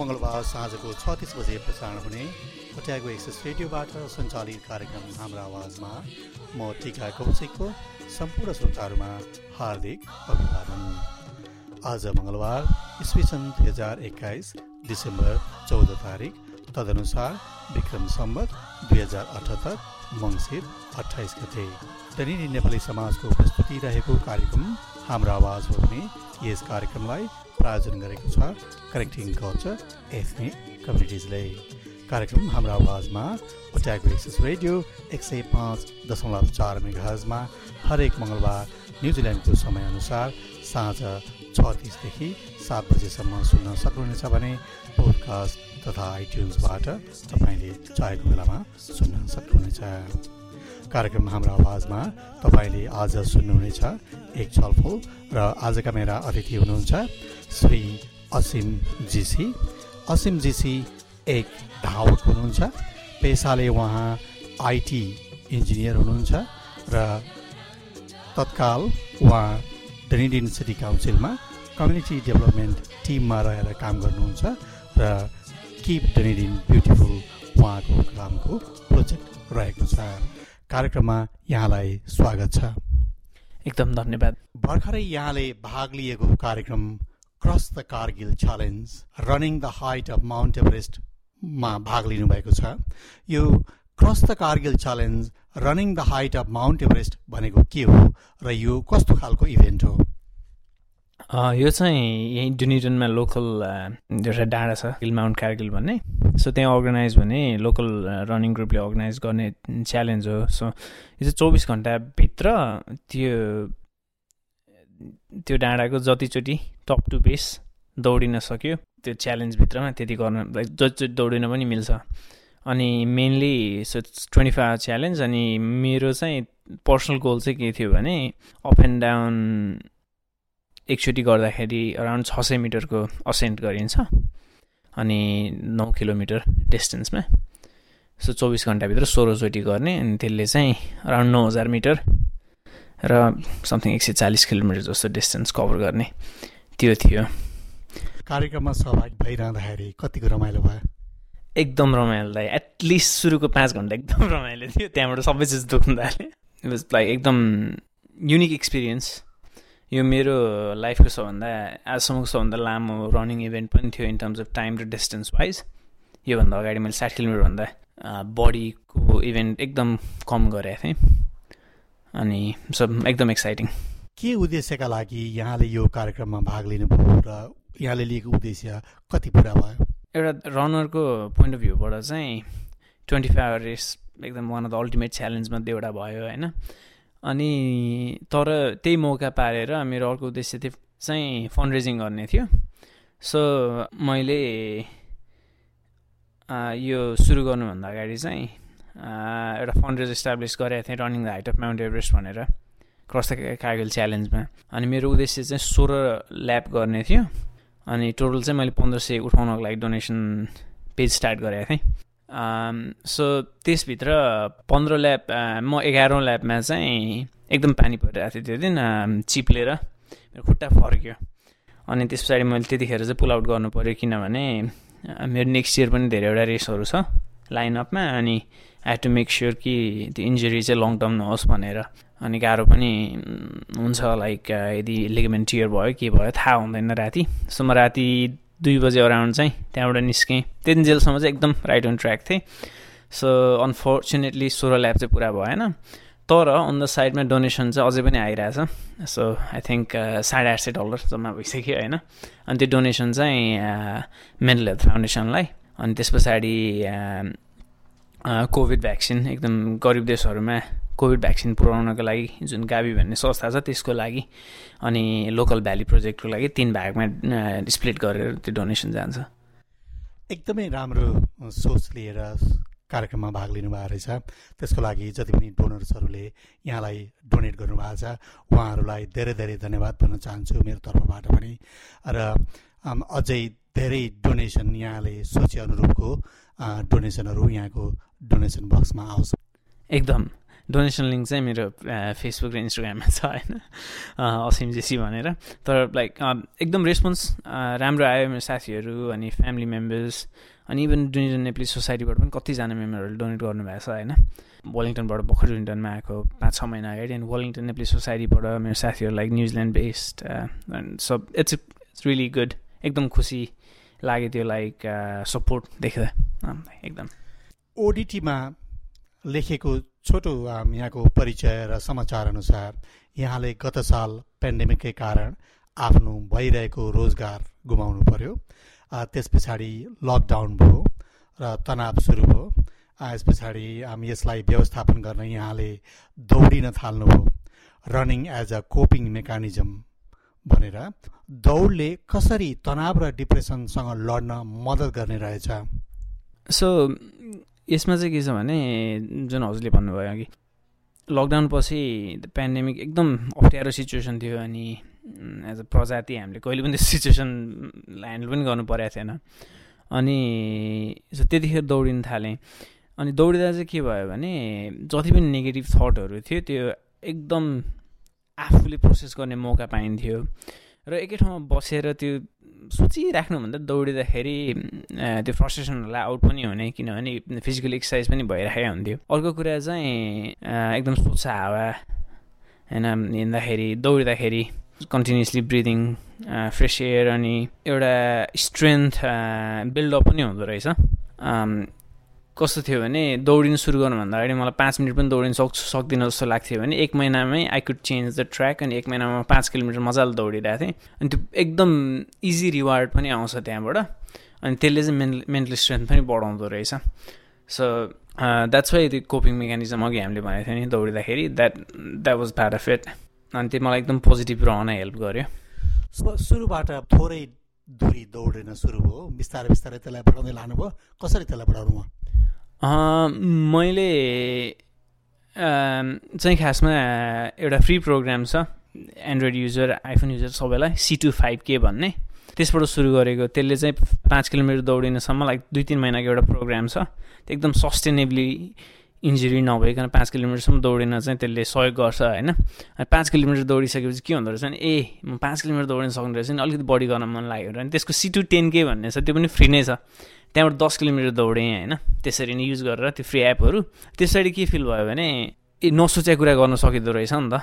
मङ्गलबार साँझको छत्तिस बजे प्रसारण हुने कोट्यागो एक्सेस रेडियोबाट सञ्चालित कार्यक्रम हाम्रो आवाजमा म टिका कौशिकको सम्पूर्ण श्रोताहरूमा हार्दिक अभिवादन। आज मङ्गलबार इस्वी सन् दुई हजार एक्काइस डिसेम्बर चौध तारिक तदनुसार विक्रम सम्बत दुई हजार अठहत्तर मङ्सिर अठाइस गते। दैनिक नेपाली समाजको प्रस्तुति रहेको कार्यक्रम हाम्रो आवाज हो भने यस कार्यक्रमलाई प्रायोजन गरेको छ। कनेक्टिङ कल्चर एथनिक कम्युनिटिजले कार्यक्रम हाम्रो आवाजमा ओट्याको एक्सेस रेडियो एक सय पाँच दशमलव चार मेघाजमा हरेक मङ्गलबार न्युजिल्यान्डको समयअनुसार साँझ छ तिसदेखि सात बजेसम्म सुन्न सक्नुहुनेछ भने पोडकास्ट तथा आइट्युन्सबाट तपाईँले चाहेको बेलामा सुन्न सक्नुहुनेछ। कार्यक्रम हाम्रो आवाजमा तपाईँले आज सुन्नुहुनेछ एक छलफल र आजका मेरा अतिथि हुनुहुन्छ श्री असिम जीसी। असिम जीसी एक धावक हुनुहुन्छ। पेसाले उहाँ आइटी इन्जिनियर हुनुहुन्छ र तत्काल उहाँ डनिडिन सिटी काउन्सिलमा कम्युनिटी डेभलपमेन्ट टिममा रहेर काम गर्नुहुन्छ र किप डनिडिन ब्युटिफुल उहाँको कामको प्रोजेक्ट रहेको छ। कार्यक्रममा यहाँलाई स्वागत छ। एकदम धन्यवाद। भर्खरै यहाँले भाग लिएको कार्यक्रम cross the Kargil challenge running the height of mount एभरेस्टमा भाग लिनुभएको छ। यो cross the Kargil challenge running the height of mount Everest भनेको के हो र यो कस्तो खालको इभेन्ट हो? यो चाहिँ यहीँ डुनिटनमा लोकल एउटा डाँडा छ हिल माउन्ट कारगिल भन्ने। सो त्यहाँ अर्गनाइज भने लोकल रनिङ ग्रुपले अर्गनाइज गर्ने च्यालेन्ज हो। सो यो चाहिँ चौबिस घन्टाभित्र त्यो त्यो डाँडाको जतिचोटि टप टु बेस दौडिन सक्यो त्यो च्यालेन्जभित्रमा त्यति गर्न जति दौडिन पनि मिल्छ। अनि mainly so twenty five hour challenge अनि मेरो चाहिँ पर्सनल गोल चाहिँ के थियो भने अप एन्ड डाउन एकचोटि गर्दाखेरि अराउन्ड छ सय मिटरको असेन्ट गरिन्छ अनि नौ किलोमिटर डिस्टेन्समा सो चौबिस घन्टाभित्र सोह्रचोटि गर्ने अनि त्यसले चाहिँ अराउन्ड नौ हजार मिटर र समथिङ एक सय चालिस किलोमिटर जस्तो डिस्टेन्स कभर गर्ने। त्यो थियो। कार्यक्रममा सहभागी भइरहँदाखेरि कतिको रमाइलो भयो? एकदम रमाइलो लाग्यो एटलिस्ट सुरुको पाँच घन्टा एकदम रमाइलो थियो। त्यहाँबाट सबै चिज दुख्नु थाल्यो। इट वाज लाइक एकदम युनिक एक्सपिरियन्स यो मेरो लाइफको सबभन्दा आजसम्मको सबभन्दा लामो रनिङ इभेन्ट पनि थियो इन टर्म्स अफ टाइम र डिस्टेन्स वाइज योभन्दा अगाडि मैले साठी किलोमिटरभन्दा बडीको इभेन्ट एकदम कम गरेको थिएँ। अनि सब एकदम एक्साइटिङ के उद्देश्यका लागि यहाँले यो कार्यक्रममा भाग लिनुभयो र यहाँले लिएको उद्देश्य कति पुरा भयो? एउटा रनरको पोइन्ट अफ भ्यूबाट चाहिँ ट्वेन्टी फाइभ आवर रेस एकदम वान अफ द अल्टिमेट च्यालेन्जमध्ये एउटा भयो होइन? अनि तर त्यही मौका पारेर मेरो अर्को उद्देश्य थियो चाहिँ फन्ड रेजिङ गर्ने थियो। सो मैले यो सुरु गर्नुभन्दा अगाडि चाहिँ एउटा फन्ड रेज इस्टाब्लिस गरेको थिएँ running the height of mount Everest भनेर क्रस द कार्गिल च्यालेन्जमा अनि मेरो उद्देश्य चाहिँ सोह्र ल्याप गर्ने थियो। अनि टोटल चाहिँ मैले पन्ध्र सय उठाउनको लागि डोनेसन पेज स्टार्ट गरेको थिएँ। सो त्यसभित्र पन्ध्र ल्याप म एघारौँ ल्यापमा चाहिँ एकदम पानी परिरहेको थियो त्यो दिन चिप्लेर मेरो खुट्टा फर्क्यो। अनि त्यस पछाडि मैले त्यतिखेर चाहिँ पुल आउट गर्नु पऱ्यो किनभने मेरो नेक्स्ट इयर पनि धेरैवटा रेसहरू छ लाइनअपमा अनि आई टु मेक स्योर कि त्यो इन्जुरी चाहिँ लङ टर्म नहोस् भनेर। अनि गाह्रो पनि हुन्छ लाइक यदि लिगमेन्ट टियर भयो के भयो थाहा हुँदैन राति। सो म राति दुई बजे अराउन्ड चाहिँ त्यहाँबाट निस्केँ। त्यति जेलसम्म चाहिँ एकदम राइट अन ट्र्याक थिएँ। सो अनफर्चुनेटली सोह्र ल्याब चाहिँ पुरा भएन। तर अन द साइडमा डोनेसन चाहिँ अझै पनि आइरहेछ। सो आई थिङ्क साढे आठ सय डलर जम्मा भइसक्यो होइन? अनि त्यो डोनेसन चाहिँ मेन्टल हेल्थ फाउन्डेसनलाई अनि त्यस पछाडि कोभिड भ्याक्सिन एकदम गरिब देशहरूमा कोभिड भ्याक्सिन पुऱ्याउनको लागि जुन गाबी भन्ने संस्था छ त्यसको लागि अनि लोकल भ्याली प्रोजेक्टको लागि तिन भागमा स्प्लिट गरेर त्यो डोनेसन जान्छ। एकदमै राम्रो सोच लिएर कार्यक्रममा भाग लिनुभएको रहेछ। त्यसको लागि जति पनि डोनर्सहरूले यहाँलाई डोनेट गर्नुभएको छ उहाँहरूलाई धेरै धेरै धन्यवाद भन्न चाहन्छु मेरो तर्फबाट पनि। र अझै धेरै डोनेसन यहाँले सोचे अनुरूपको डोनेसनहरू यहाँको डोनेसन बक्समा आओस्। एकदम। डोनेसन लिङ्क चाहिँ मेरो फेसबुक र इन्स्टाग्राममा छ होइन? असिम जेसी भनेर। तर लाइक एकदम रेस्पोन्स राम्रो आयो मेरो साथीहरू अनि फ्यामिली मेम्बर्स अनि इभन डुनिटन नेपाली सोसाइटीबाट पनि कतिजना मेम्बरहरूले डोनेट गर्नुभएको छ होइन? वेलिङटनबाट भर्खर डुनिटनमा आएको पाँच छ महिना अगाडि अनि वेलिङटन नेपाली सोसाइटीबाट मेरो साथीहरू लाइक न्युजिल्यान्ड बेस्ड सब इट्स इट्स रियली गुड एकदम खुसी लाग्यो त्यो लाइक सपोर्ट देख्दा। एकदम। ओडिटीमा लेखेको छोटो यहाँको परिचय र समाचार अनुसार यहाँले गत साल पेन्डेमिककै कारण आफ्नो भइरहेको रोजगार गुमाउनु पर्यो। त्यस पछाडि लकडाउन भयो र तनाव सुरु भयो। यस पछाडि यसलाई व्यवस्थापन गर्न यहाँले दौडिन थाल्नुभयो। Running as a coping mechanism भनेर। दौडले कसरी तनाव र डिप्रेसनसँग लड्न मद्दत गर्ने रहेछ? सो यसमा चाहिँ के छ भने जुन हजुरले भन्नुभयो अघि लकडाउन पछि पेन्डेमिक एकदम अप्ठ्यारो सिचुएसन थियो अनि एज अ प्रजाति हामीले कहिले पनि त्यो सिचुएसन ह्यान्डल पनि गर्नु परेको थिएन। अनि त्यतिखेर दौडिन थालेँ। अनि दौडिँदा चाहिँ के भयो भने जति पनि नेगेटिभ थटहरू थियो त्यो एकदम आफूले प्रोसेस गर्ने मौका पाइन्थ्यो। र एकै ठाउँमा बसेर त्यो सोचिराख्नुभन्दा दौडिँदाखेरि त्यो फ्रस्ट्रेसनहरूलाई आउट पनि हुने किनभने फिजिकल एक्सर्साइज पनि भइराखेको हुन्थ्यो। अर्को कुरा चाहिँ एकदम स्वच्छ हावा होइन हिँड्दाखेरि दौडिँदाखेरि कन्टिन्युसली ब्रिदिङ फ्रेस एयर अनि एउटा स्ट्रेन्थ बिल्डअप पनि हुँदो रहेछ। कस्तो थियो भने दौडिनु सुरु गर्नुभन्दा अगाडि मलाई पाँच मिनट पनि दौडिनु सक्छु सक्दिनँ जस्तो लाग्थ्यो भने एक महिनामै I could change the track अनि एक महिनामा पाँच किलोमिटर मजाले दौडिरहेको थिएँ। अनि त्यो एकदम इजी रिवार्ड पनि आउँछ त्यहाँबाट। अनि त्यसले चाहिँ मेन मेन्टल स्ट्रेन्थ पनि बढाउँदो रहेछ। सो द्याट्स वाइ त्यो कोपिङ मेकानिजम अघि हामीले भनेको थियौँ नि दौडिँदाखेरि। द्याट द्याट वाज इट अनि त्यो मलाई एकदम पोजिटिभ रहन हेल्प गर्यो। सुरुबाट थोरै दुरी दौडिन सुरु भयो। बिस्तारै बिस्तारै त्यसलाई बढाउँदै लानुभयो कसरी त्यसलाई बढाउनु भयो? मैले चाहिँ खासमा एउटा फ्री प्रोग्राम छ। एन्ड्रोइड युजर आइफोन युजर सबैलाई सी टू फाइभ के भन्ने। त्यसबाट सुरु गरेको। त्यसले चाहिँ पाँच किलोमिटर दौडिनसम्म लाइक दुई तिन महिनाको एउटा प्रोग्राम छ। एकदम सस्टेनेबली इन्जुरी नभइकन पाँच किलोमिटरसम्म दौडिन चाहिँ त्यसले सहयोग गर्छ होइन? पाँच किलोमिटर दौडिसकेपछि के हुँदो रहेछ भने ए म पाँच किलोमिटर दौडिन सक्ने रहेछ नि अलिकति बढी गर्न मन लाग्यो अनि त्यसको सी टू टेन के भन्ने छ त्यो पनि फ्री नै छ। त्यहाँबाट दस किलोमिटर दौडेँ होइन? त्यसरी नै युज गरेर त्यो फ्री एपहरू। त्यसरी के फिल भयो भने ए नसोचेको कुरा गर्न सकिँदो रहेछ नि त।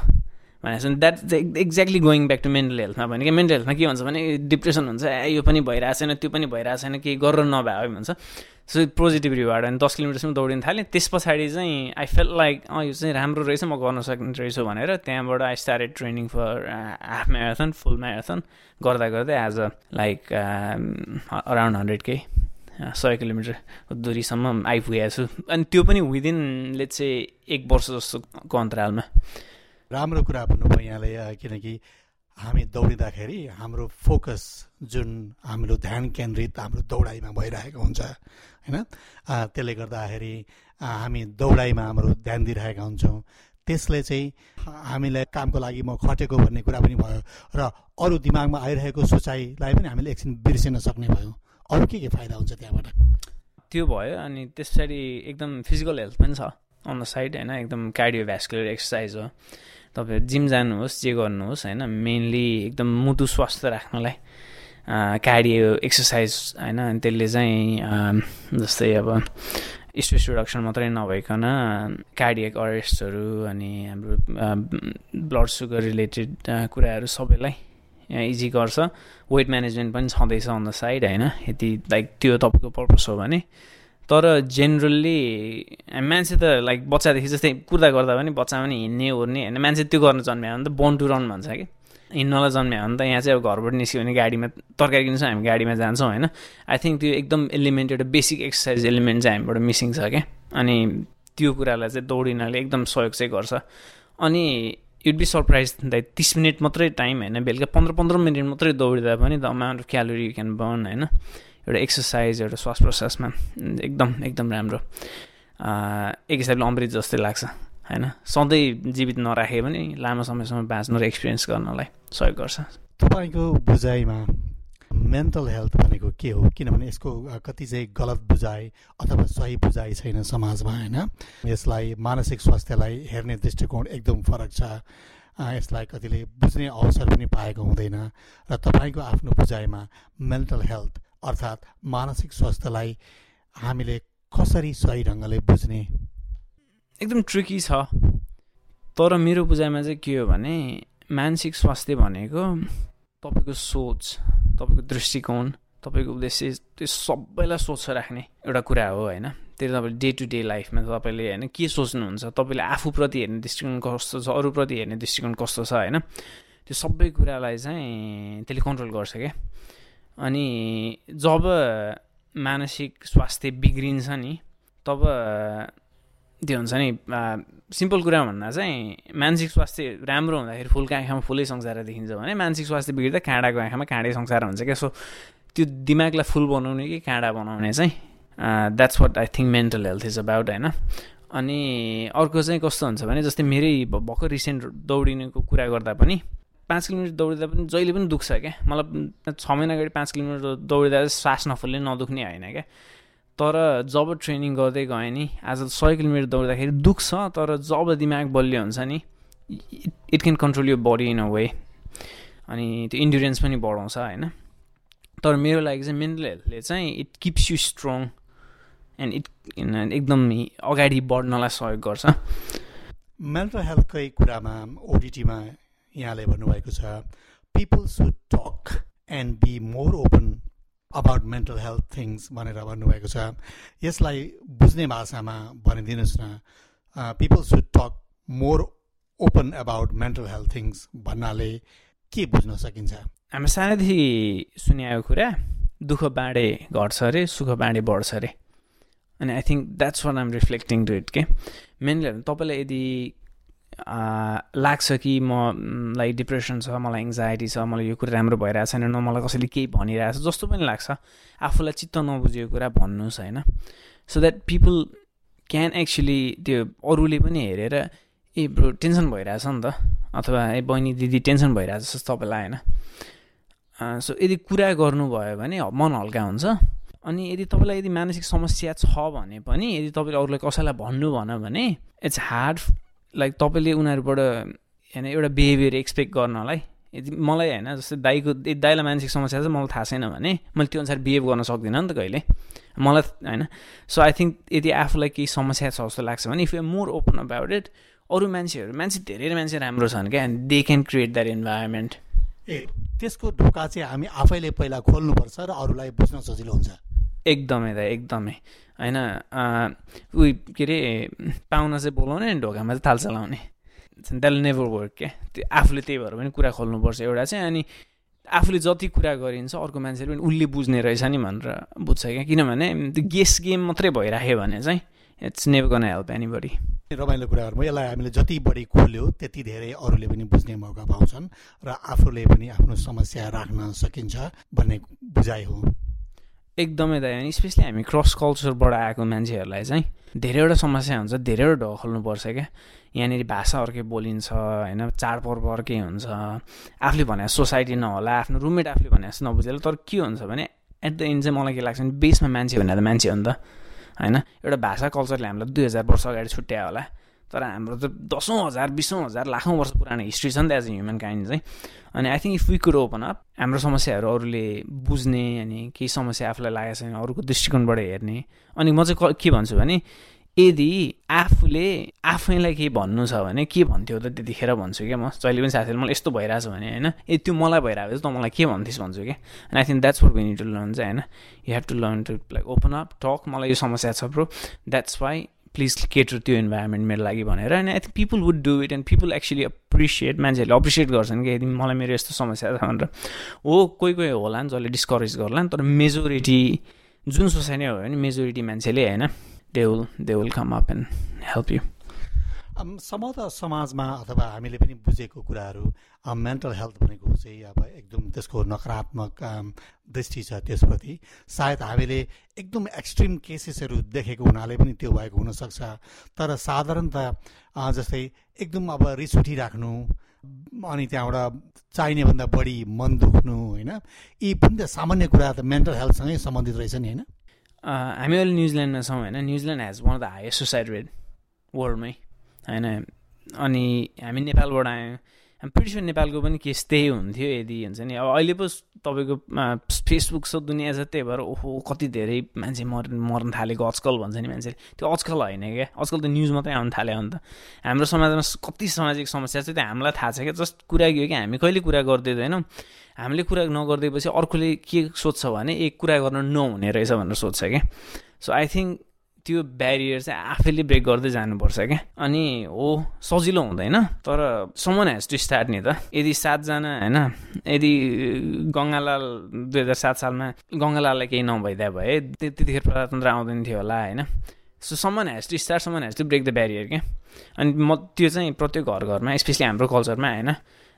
भनेको that exactly going back to mental हेल्थमा भने कि मेन्टल हेल्थमा के भन्छ भने डिप्रेसन हुन्छ ए यो पनि भइरहेको छैन त्यो पनि भइरहेको छैन केही गरेर नभए भन्छ सो पोजिटिभ रिवार्ड अनि दस किलोमिटरसम्म दौडिन थालेँ। त्यस पछाडि चाहिँ आई फेल लाइक अँ यो चाहिँ राम्रो रहेछ म गर्न सक्ने रहेछु भनेर त्यहाँबाट I started training for half marathon full marathon गर्दा गर्दै as a like around hundred के सय किलोमिटर दुरीसम्म आइपुगेको छु। अनि त्यो पनि विदिन लेट चाहिँ एक वर्ष जस्तोको अन्तरालमा। राम्रो कुरा भन्नुभयो यहाँले किनकि हामी दौडिँदाखेरि हाम्रो फोकस जुन हाम्रो ध्यान केन्द्रित हाम्रो दौडाइमा भइरहेको हुन्छ होइन? त्यसले गर्दाखेरि हामी दौडाइमा हाम्रो ध्यान दिइरहेका हुन्छौँ। त्यसले चाहिँ हामीलाई कामको लागि म खटेको भन्ने कुरा पनि भयो र अरू दिमागमा आइरहेको सोचाइलाई पनि हामीले एकछिन बिर्सिन सक्ने भयौँ। अरू के के फाइदा हुन्छ त्यहाँबाट? त्यो भयो अनि त्यस एकदम फिजिकल हेल्थ पनि छ। अन द साइड होइन एकदम कार्डियोभ्यास्कुलर एक्सर्साइज हो। तपाईँ जिम जानुहोस् जे गर्नुहोस् होइन? मेनली एकदम मुटु स्वास्थ्य राख्नलाई कार्डियो एक्सर्साइज होइन? अनि त्यसले चाहिँ जस्तै अब स्ट्रेस रिडक्सन मात्रै नभइकन कार्डियक अरेस्टहरू अनि हाम्रो ब्लड सुगर रिलेटेड कुराहरू सबैलाई इजी गर्छ। वेट म्यानेजमेन्ट पनि छँदैछ अन द साइड होइन? यति लाइक त्यो तपाईँको पर्पज हो भने। तर जेनरल्ली मान्छे त लाइक बच्चादेखि जस्तै कुर्दा गर्दा पनि बच्चा पनि हिँड्ने ओर्ने होइन मान्छे त्यो गर्न जन्म्यो भने त बन टु रन भन्छ कि। हिँड्नलाई जन्म्यो भने त यहाँ चाहिँ अब घरबाट निस्क्यो भने गाडीमा तरकारी किन्छौँ हामी गाडीमा जान्छौँ होइन। आई थिङ्क त्यो एकदम एलिमेन्ट एउटा बेसिक एक्सर्साइज एलिमेन्ट चाहिँ हामीबाट मिसिङ छ क्या। अनि त्यो कुरालाई चाहिँ दौडिनाले एकदम सहयोग चाहिँ गर्छ। अनि युड बी सरप्राइज दाइ तिस मिनट मात्रै टाइम होइन बेलुका पन्ध्र पन्ध्र मिनट मात्रै दौडिँदा पनि the amount of calorie you can burn होइन। एउटा एक्सर्साइज एउटा श्वास प्रश्वासमा एकदम एकदम राम्रो। एक हिसाबले अमृत जस्तै लाग्छ होइन? सधैँ जीवित नराखे पनि लामो समयसम्म बाँच्नु र एक्सपिरियन्स गर्नलाई सहयोग गर्छ। तपाईँको बुझाइमा मेन्टल हेल्थ भनेको के हो? किनभने यसको कति चाहिँ गलत बुझाइ अथवा सही बुझाइ छैन समाजमा होइन? यसलाई मानसिक स्वास्थ्यलाई हेर्ने दृष्टिकोण एकदम फरक छ। यसलाई कतिले बुझ्ने अवसर पनि पाएको हुँदैन। र तपाईँको आफ्नो बुझाइमा मेन्टल हेल्थ अर्थात् मानसिक स्वास्थ्यलाई हामीले कसरी सही ढङ्गले बुझ्ने? एकदम ट्रिकी छ। तर मेरो बुझाइमा चाहिँ के हो भने मानसिक स्वास्थ्य भनेको तपाईँको सोच तपाईँको दृष्टिकोण तपाईँको उद्देश्य त्यो सबैलाई सोच राख्ने एउटा कुरा हो होइन? त्यो तपाईँले डे टु डे लाइफमा तपाईँले होइन के सोच्नुहुन्छ? तपाईँले आफूप्रति हेर्ने दृष्टिकोण कस्तो छ? अरूप्रति हेर्ने दृष्टिकोण कस्तो छ होइन? त्यो सबै कुरालाई चाहिँ त्यसले कन्ट्रोल गर्छ क्या। अनि जब मानसिक स्वास्थ्य बिग्रिन्छ नि तब त्यो हुन्छ नि सिम्पल कुरा भन्दा चाहिँ मानसिक स्वास्थ्य राम्रो हुँदाखेरि फुलको आँखामा फुलै संसार देखिन्छ भने मानसिक स्वास्थ्य बिग्रिँदा काँडाको आँखामा काँडै संसार हुन्छ क्या। सो त्यो दिमागलाई फुल बनाउने कि काँडा बनाउने चाहिँ that's what I think mental health is about होइन। अनि अर्को चाहिँ कस्तो हुन्छ भने जस्तै मेरै भर्खर रिसेन्ट दौडिनेको कुरा गर्दा पनि पाँच किलोमिटर दौडिँदा पनि जहिले पनि दुख्छ क्या। मलाई छ महिना अगाडि पाँच किलोमिटर दौडिँदा सास नफुल्ने नदुख्ने होइन क्या। तर जब ट्रेनिङ गर्दै गएँ नि आज सय किलोमिटर दौड्दाखेरि दुख्छ तर जब दिमाग बलियो हुन्छ नि इट क्यान कन्ट्रोल यो बडी इन अ वे। अनि त्यो इन्डुरेन्स पनि बढाउँछ होइन। तर मेरो लागि चाहिँ मेन्टल हेल्थले चाहिँ it keeps you strong and it एकदम अगाडि बढ्नलाई सहयोग गर्छ। मेन्टल हेल्थकै कुरामा ओडिटीमा यहाँले भन्नुभएको छ people should talk and be more open about mental health things भनेर भन्नुभएको छ। यसलाई बुझ्ने भाषामा भनिदिनुहोस् न people should talk more open about mental health things भन्नाले के बुझ्न सकिन्छ? हामी सानैदेखि सुनिआएको कुरा दुःख बाँडे घट्छ अरे सुख बाँडे बढ्छ अरे अनि I think that's one um reflecting to it के मेनली तपाईँलाई यदि लाग्छ कि मलाई डिप्रेसन छ मलाई एङ्जाइटी छ मलाई यो कुरा राम्रो भइरहेको छैन न मलाई कसैले केही भनिरहेको छ जस्तो पनि लाग्छ। आफूलाई चित्त नबुझेको कुरा भन्नुहोस् होइन? So that people can actually त्यो अरूले पनि हेरेर ए ब्रो टेन्सन भइरहेछ नि त। अथवा ए बहिनी दिदी टेन्सन भइरहेछ जस्तो तपाईँलाई होइन? सो यदि कुरा गर्नुभयो भने मन हल्का हुन्छ। अनि यदि तपाईँलाई यदि मानसिक समस्या छ भने पनि यदि तपाईँले अरूलाई कसैलाई भन्नु भन भने इट्स हार्ड लाइक तपाईँले उनीहरूबाट होइन एउटा बिहेभियर एक्सपेक्ट गर्नलाई यदि मलाई होइन जस्तै दाईको दाईलाई मानसिक समस्या चाहिँ मलाई थाहा छैन भने मैले त्यो अनुसार बिहेभ गर्न सक्दिनँ नि त कहिले। मलाई होइन। सो आई थिङ्क यदि आफूलाई केही समस्या छ जस्तो लाग्छ भने if you more open about it अरू मान्छेहरू मान्छे धेरै मान्छे राम्रो छन् क्या and they can create that environment ए त्यसको ढोका चाहिँ हामी आफैले पहिला खोल्नुपर्छ र अरूलाई बुझ्न सजिलो हुन्छ। एकदमै त एकदमै होइन उयो के अरे पाहुना चाहिँ बोलाउने ढोकामा चाहिँ थाल चलाउने द्याट नेभर वर्क क्या त्यो आफूले त्यही भएर पनि कुरा खोल्नुपर्छ एउटा चाहिँ अनि आफूले जति कुरा गरिन्छ अर्को मान्छेले पनि उसले बुझ्ने रहेछ नि भनेर बुझ्छ क्या किनभने त्यो गेस गेम मात्रै भइराख्यो भने चाहिँ it's never gonna help anybody रमाइलो कुराहरू यसलाई हामीले जति बढी खोल्यो त्यति धेरै अरूले पनि बुझ्ने मौका पाउँछन् र आफूले पनि आफ्नो समस्या राख्न सकिन्छ भन्ने बुझाइ हो एकदमै दाइ अनि स्पेसली हामी क्रस कल्चरबाट आएको मान्छेहरूलाई चाहिँ धेरैवटा समस्या हुन्छ धेरैवटा ढोका खोल्नुपर्छ क्या। यहाँनिर भाषा अर्कै बोलिन्छ होइन चाडपर्व अर्कै हुन्छ। आफूले भने सोसाइटी नहोला आफ्नो रुममेट आफूले भने जस्तो नबुझेला तर के हुन्छ भने एट द एन्ड चाहिँ मलाई के लाग्छ भने बेसमा मान्छे भने त मान्छे हो नि त होइन? एउटा भाषा कल्चरले हामीलाई दुई हजार वर्ष अगाडि छुट्यायो होला। तर हाम्रो त दसौँ हजार बिसौँ हजार लाखौँ वर्ष पुरानो हिस्ट्री छ नि त एज अ ह्युमन काइन्ड चाहिँ। अनि I think if we could open up हाम्रो समस्याहरू अरूले बुझ्ने अनि केही समस्या आफूलाई लागेको छैन अरूको दृष्टिकोणबाट हेर्ने। अनि म चाहिँ के भन्छु भने यदि आफूले आफैलाई केही भन्नु छ भने के भन्थ्यो त त्यतिखेर भन्छु क्या म। जहिले पनि साथीहरू मलाई यस्तो भइरहेछ भने होइन ए त्यो मलाई भइरहेको छ त मलाई के भन्थिस् भन्छु क्या। And I think that's for we to learn चाहिँ होइन। You have to learn to like open up talk मलाई यो समस्या छ bro that's why please cater त्यो इन्भाइरोमेन्ट मेरो लागि भनेर। अनि I think people would do it and people actually appreciate मान्छेहरूले अप्रिसिएट गर्छन् कि यदि मलाई मेरो यस्तो समस्या छ भनेर। हो कोही कोही होला नि जसले डिस्करेज गर्ला नि तर मेजोरिटी जुन सोसाइटी हो भने मेजोरिटी मान्छेले होइन they will they will come up and help you सम्भवतः समाजमा अथवा हामीले पनि बुझेको कुराहरू मेन्टल हेल्थ भनेको चाहिँ अब एकदम त्यसको नकारात्मक दृष्टि छ त्यसप्रति। सायद हामीले एकदम एक्सट्रिम केसेसहरू देखेको हुनाले पनि त्यो भएको हुनसक्छ। तर साधारणत जस्तै एकदम अब रिस उठिराख्नु अनि त्यहाँबाट चाहिने भन्दा बढी मन दुख्नु होइन यी पनि त सामान्य कुरा त मेन्टल हेल्थसँगै सम्बन्धित रहेछ नि होइन? हामी अहिले न्युजिल्यान्डमा छौँ होइन? New Zealand has one of the highest suicide rate वर्ल्डमै होइन? अनि हामी नेपालबाट आयौँ। हामी प्रिटिसर नेपालको पनि केस त्यही हुन्थ्यो यदि हुन्छ नि। अब अहिले पो तपाईँको फेसबुक छ दुनियाँ छ त्यही भएर ओहो कति धेरै मान्छे मर मर्न थालेको आजकल भन्छ नि मान्छेले। त्यो आजकल होइन क्या? आजकल त न्युज मात्रै आउनु थाल्यो भने त हाम्रो समाजमा कति सामाजिक समस्या छ त्यो हामीलाई थाहा छ क्या। जस्ट कुरा के हो कि हामी कहिले कुरा गरिदिँदैनौँ हामीले कुरा नगरिदिएपछि अर्कोले के सोध्छ भने एक कुरा गर्न नहुने रहेछ भनेर सोध्छ क्या। सो आई थिङ्क त्यो ब्यारियर चाहिँ आफैले ब्रेक गर्दै जानुपर्छ क्या। अनि हो सजिलो हुँदैन तर समन हेज टु स्टार्ट नि त। यदि सातजना होइन यदि गङ्गालाल दुई हजार सात सालमा गङ्गालाललाई केही नभइदिए भए त्यतिखेर प्रजातन्त्र आउँदैन थियो होला होइन। So someone has to start someone has to break the barrier क्या। अनि म त्यो चाहिँ प्रत्येक घर घरमा स्पेसली हाम्रो कल्चरमा होइन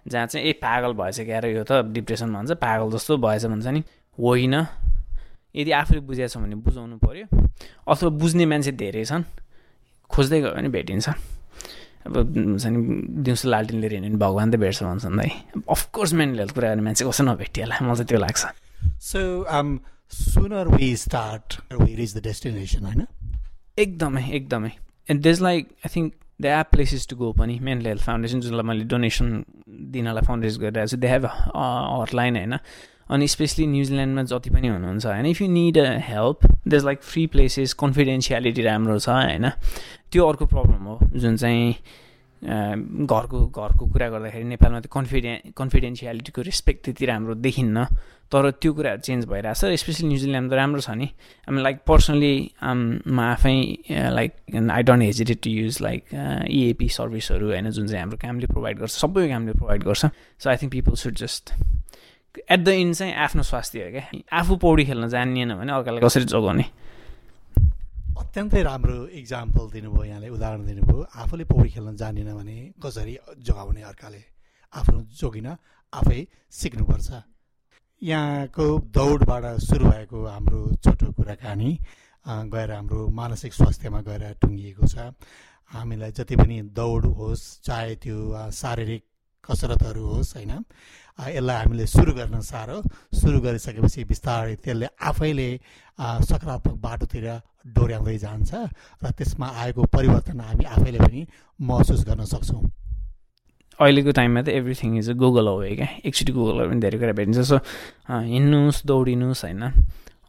जहाँ चाहिँ ए पागल भएछ क्यार यो त डिप्रेसन भन्छ पागल जस्तो भएछ भन्छ नि। होइन यदि आफूले बुझेको छ भने बुझाउनु पऱ्यो अथवा बुझ्ने मान्छे धेरै छन् खोज्दै गयो भने भेटिन्छ। अब हुन्छ नि दिउँसो लालटिन लिएर हिँड्यो भने भगवान् त भेट्छ भन्छन् दाइ अफकोर्स मेन्टल हेल्थ कुरा गर्ने मान्छे कसो नभेटिएला मलाई चाहिँ त्यो लाग्छ। So sooner we start we reach the destination होइन? एकदमै एकदमै। And there's like I think the app places to go पनि। मेन्टल हेल्थ फाउन्डेसन जुनलाई मैले डोनेसन दिनलाई फाउन्डेसन गरिरहेको छु दे हेभ हटलाइन होइन? अनि स्पेसली न्युजिल्यान्डमा जति पनि हुनुहुन्छ होइन? If you need a help there's like free places confidentiality राम्रो छ होइन? त्यो अर्को प्रब्लम हो जुन चाहिँ घरको घरको कुरा गर्दाखेरि नेपालमा त्यो कन्फिडेन् कन्फिडेन्सियालिटीको रेस्पेक्ट त्यति राम्रो देखिन्न। तर त्यो कुराहरू चेन्ज भइरहेछ स्पेसली न्युजिल्यान्ड त राम्रो छ नि। आम लाइक पर्सनली म आफै like I don't hesitated to use like EAP सर्भिसहरू होइन जुन चाहिँ हाम्रो कामले प्रोभाइड गर्छ सबै कामले प्रोभाइड गर्छ। So I think people should just at the end चाहिँ आफ्नो स्वास्थ्य हो क्या। आफू पौडी खेल्न जानिएन भने अर्कालाई कसरी जोगाउने? अत्यन्तै राम्रो इक्जाम्पल दिनुभयो यहाँले उदाहरण दिनुभयो। आफूले पौडी खेल्न जानिएन भने कसरी जोगाउने अर्काले? आफ्नो जोगिन आफै सिक्नुपर्छ। यहाँको दौडबाट सुरु भएको हाम्रो छोटो कुराकानी गएर हाम्रो मानसिक स्वास्थ्यमा गएर टुङ्गिएको छ। हामीलाई जति पनि दौड होस् चाहे त्यो शारीरिक कसरतहरू होस् होइन? यसलाई हामीले सुरु गर्न साह्रो। सुरु गरिसकेपछि बिस्तारै त्यसले आफैले सकारात्मक बाटोतिर डोर्याउँदै जान्छ र त्यसमा आएको परिवर्तन हामी आफैले पनि महसुस गर्न सक्छौँ। अहिलेको टाइममा त एभ्रिथिङ इज अ गुगल हो क्या? एकचोटि गुगलहरू पनि धेरै कुरा भेटिन्छ। सो हिँड्नुहोस् दौडिनुहोस् होइन?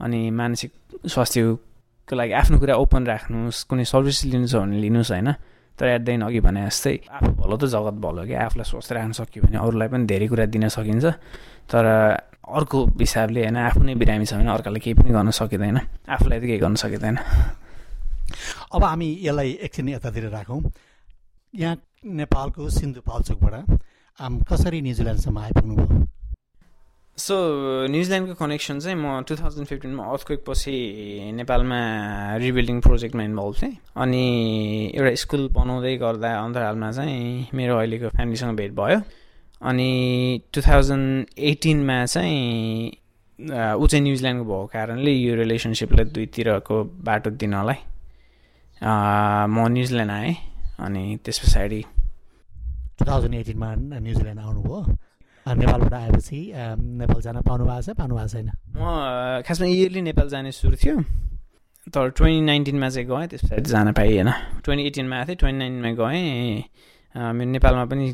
अनि मानसिक स्वास्थ्यको लागि आफ्नो कुरा ओपन राख्नुहोस् कुनै सर्भिस लिनु छ भने लिनुहोस् होइन? तर एट द अघि भने जस्तै आफू भलो त जगत भलो क्या आफूलाई स्वस्थ राख्न सक्यो भने अरूलाई पनि धेरै कुरा दिन सकिन्छ तर अर्को हिसाबले होइन आफू नै बिरामी छ भने अर्कालाई केही पनि गर्न सकिँदैन आफूलाई त केही गर्न सकिँदैन अब हामी यसलाई एकछिन यतातिर राखौँ यहाँ नेपालको सिन्धुपाल्चोकबाट कसरी न्युजिल्यान्डसम्म आइपुग्नु भयो सो न्युजिल्यान्डको कनेक्सन चाहिँ म टु थाउजन्ड फिफ्टिनमा अर्थक्वेक पछि नेपालमा रिबिल्डिङ प्रोजेक्टमा इन्भल्भ थिएँ अनि एउटा स्कुल बनाउँदै गर्दा अन्तरालमा चाहिँ मेरो अहिलेको फ्यामिलीसँग भेट भयो अनि टु थाउजन्ड एटिनमा चाहिँ ऊ चाहिँ न्युजिल्यान्डको भएको कारणले यो रिलेसनसिपलाई दुईतिरको बाटो दिनलाई म न्युजिल्यान्ड आएँ अनि त्यस पछाडि टु थाउजन्ड एटिनमा न्युजिल्यान्ड आउनुभयो नेपालबाट आएपछि नेपाल जान पाउनु भएको छ पाउनु भएको छैन। म खासमा इयरली नेपाल जाने सुरु थियो। तर ट्वेन्टी नाइन्टिनमा चाहिँ गएँ त्यस पछाडि जान पाइएन ट्वेन्टी एटिनमा आएको थिएँ ट्वेन्टी नाइनमा गएँ। मेरो नेपालमा पनि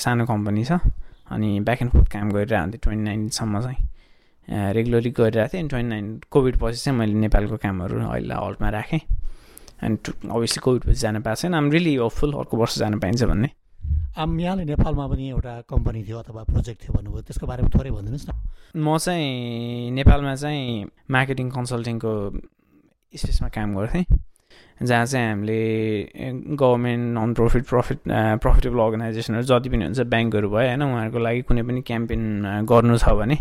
सानो कम्पनी छ। अनि ब्याक एन्ड फोर्थ काम गरिरहेको थिएँ ट्वेन्टी नाइनसम्म चाहिँ। रेगुलरली गरिरहेको थिएँ। अनि ट्वेन्टी नाइन कोभिड पछि चाहिँ मैले नेपालको कामहरू अहिले हल्टमा राखेँ। अनि अभियसली कोभिड पछि जान पाएको छैन। आम रियली होपफुल अर्को वर्ष जान पाइन्छ भन्ने। आम यहाँले नेपालमा पनि एउटा कम्पनी थियो अथवा प्रोजेक्ट थियो भन्नुभयो। त्यसको बारेमा थोरै भनिदिनुहोस् न। म चाहिँ नेपालमा चाहिँ मार्केटिङ कन्सल्टिङको स्पेसमा काम गर्थेँ जहाँ चाहिँ हामीले government non profit profit profitable अर्गनाइजेसनहरू जति पनि हुन्छ ब्याङ्कहरू भयो होइन उहाँहरूको लागि कुनै पनि क्याम्पेन गर्नु छ भने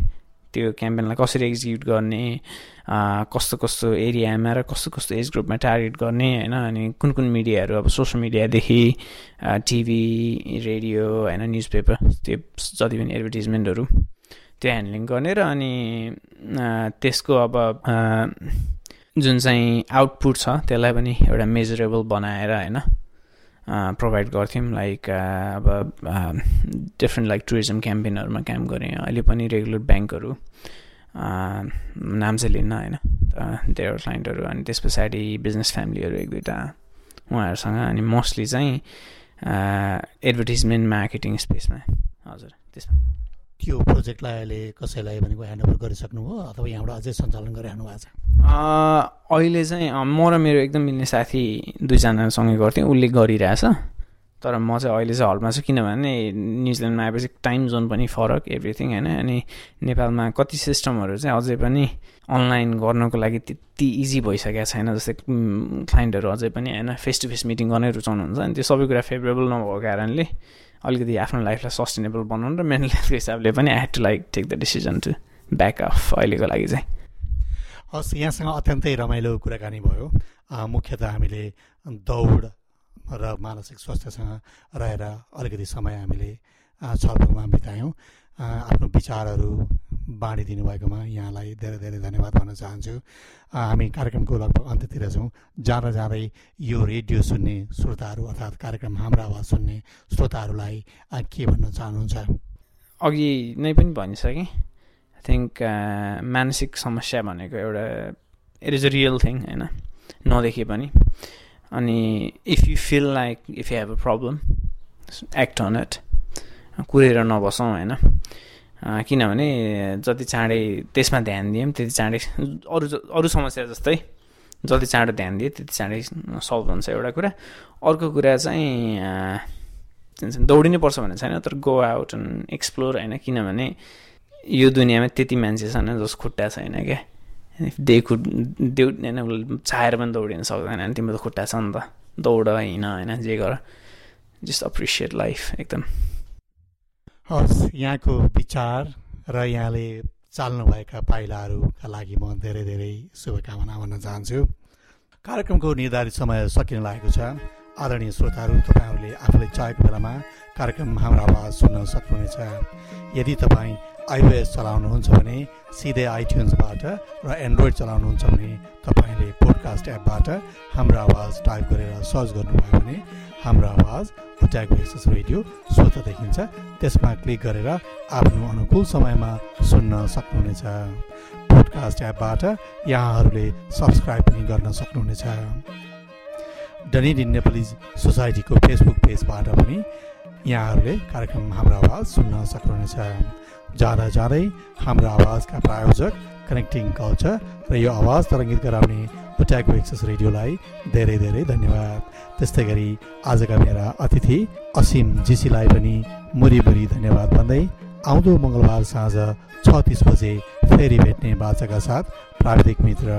त्यो क्याम्पेनलाई कसरी एक्जिक्युट गर्ने कस्तो कस्तो एरियामा र कस्तो कस्तो एज ग्रुपमा टार्गेट गर्ने होइन? अनि कुन कुन मिडियाहरू अब सोसियल मिडियादेखि टिभी रेडियो होइन न्युज पेपर त्यो जति पनि एडभर्टिजमेन्टहरू त्यो ह्यान्डलिङ गर्ने र अनि त्यसको अब जुन चाहिँ आउटपुट छ त्यसलाई पनि एउटा मेजरेबल बनाएर होइन? प्रोभाइड गर्थ्यौँ लाइक अब डिफ्रेन्ट लाइक टुरिज्म क्याम्पेनहरूमा काम गरेँ। अहिले पनि रेगुलर ब्याङ्कहरू नाम चाहिँ लिन्न होइन देयर क्लाइन्टहरू अनि त्यस पछाडि बिजनेस फ्यामिलीहरू एक दुईवटा उहाँहरूसँग अनि मोस्टली चाहिँ एडभर्टिजमेन्ट मार्केटिङ स्पेसमा हजुर त्यसमा। त्यो प्रोजेक्टलाई अहिले कसैलाई भनेको ह्यान्डओभर गरिसक्नु हो अथवा यहाँबाट अझै सञ्चालन गरिरहनु भएको छ? अहिले चाहिँ म र मेरो एकदम मिल्ने साथी दुईजनासँगै गर्थेँ उसले गरिरहेछ। तर म चाहिँ अहिले चाहिँ हलमा छु किनभने न्युजिल्यान्डमा आएपछि टाइम जोन पनि फरक एभ्रिथिङ होइन? अनि नेपालमा कति सिस्टमहरू चाहिँ अझै पनि अनलाइन गर्नको लागि त्यति इजी भइसकेको छैन जस्तै क्लाइन्टहरू अझै पनि होइन? फेस टु फेस मिटिङ गर्नै रुचाउनुहुन्छ अनि त्यो सबै कुरा फेभरेबल नभएको कारणले अलिकति आफ्नो लाइफलाई सस्टेनेबल बनाउनु र मेन्टल हेल्थको हिसाबले पनि I had to like take the decision to back off अहिलेको लागि चाहिँ। हस् यहाँसँग अत्यन्तै रमाइलो कुराकानी भयो। मुख्यतः हामीले दौड र मानसिक स्वास्थ्यसँग रहेर अलिकति समय हामीले छलफलमा बितायौँ। आफ्नो विचारहरू बाँडिदिनु भएकोमा यहाँलाई धेरै धेरै धन्यवाद भन्न चाहन्छु। हामी कार्यक्रमको लगभग अन्त्यतिर छौँ। जाँदा जाँदै यो रेडियो सुन्ने श्रोताहरू अर्थात् कार्यक्रम हाम्रो आवाज सुन्ने श्रोताहरूलाई के भन्न चाहनुहुन्छ? अघि नै पनि भनिसकेँ। आई थिङ्क मानसिक समस्या भनेको एउटा it is a real thing होइन? नदेखे पनि। अनि if you feel like if you have a problem act on it कुरेर नबसौँ होइन? किनभने जति चाँडै त्यसमा ध्यान दियौँ त्यति चाँडै अरू अरू समस्या जस्तै जति चाँडो ध्यान दिए त्यति चाँडै सल्भ हुन्छ एउटा कुरा। अर्को कुरा चाहिँ दौडिनै पर्छ भन्ने छैन तर गो आउट एन्ड एक्सप्लोर होइन किनभने यो दुनियाँमा त्यति मान्छे छैन जस खुट्टा छैन क्या। दे खुट देउ होइन चाहेर पनि दौडिन सक्दैन होइन तिम्रो त खुट्टा छ नि त। दौड हिँड होइन जे गर। जस्ट अप्रिसिएट लाइफ एकदम। हस् यहाँको विचार र यहाँले चाल्नुभएका पाइलाहरूका लागि म धेरै धेरै शुभकामना भन्न चाहन्छु। कार्यक्रमको निर्धारित समय सकिन लागेको छ। आदरणीय श्रोताहरू तपाईँहरूले आफूले चाहेको बेलामा कार्यक्रम हाम्रो आवाज सुन्न सक्नुहुनेछ। यदि तपाईँ आइओएस चलाउनुहुन्छ भने सिधै आइट्युन्सबाट र एन्ड्रोइड चलाउनुहुन्छ भने तपाईँले पोडकास्ट एपबाट हाम्रो आवाज टाइप गरेर सर्च गर्नुभयो भने हाम्रो आवाज ट्याग एक्सेस रेडियो स्वत देखिन्छ। त्यसमा क्लिक गरेर आफ्नो अनुकूल समयमा सुन्न सक्नुहुनेछ। पोडकास्ट एपबाट यहाँहरूले सब्सक्राइब पनि गर्न सक्नुहुनेछ। डनिडिन नेपाली सोसाइटीको फेसबुक पेजबाट पनि यहाँहरूले कार्यक्रम हाम्रो आवाज सुन्न सक्नुहुनेछ। जाँदा जाँदै हाम्रो आवाजका प्रायोजक कनेक्टिङ कल्चर र यो आवाज तरङ्गित गराउने ओट्यागो एक्सेस रेडियोलाई धेरै धेरै धन्यवाद। त्यस्तै गरी आजका मेरा अतिथि असिम जीसीलाई पनि मुरी मुरी धन्यवाद भन्दै आउँदो मङ्गलबार साँझ छ तिस बजे फेरि भेट्ने बाचाका साथ प्राविधिक मित्र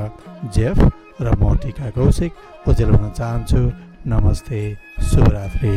जेफ र म टिका कौशिक ओजेल हुन चाहन्छु। नमस्ते शुभरात्रि।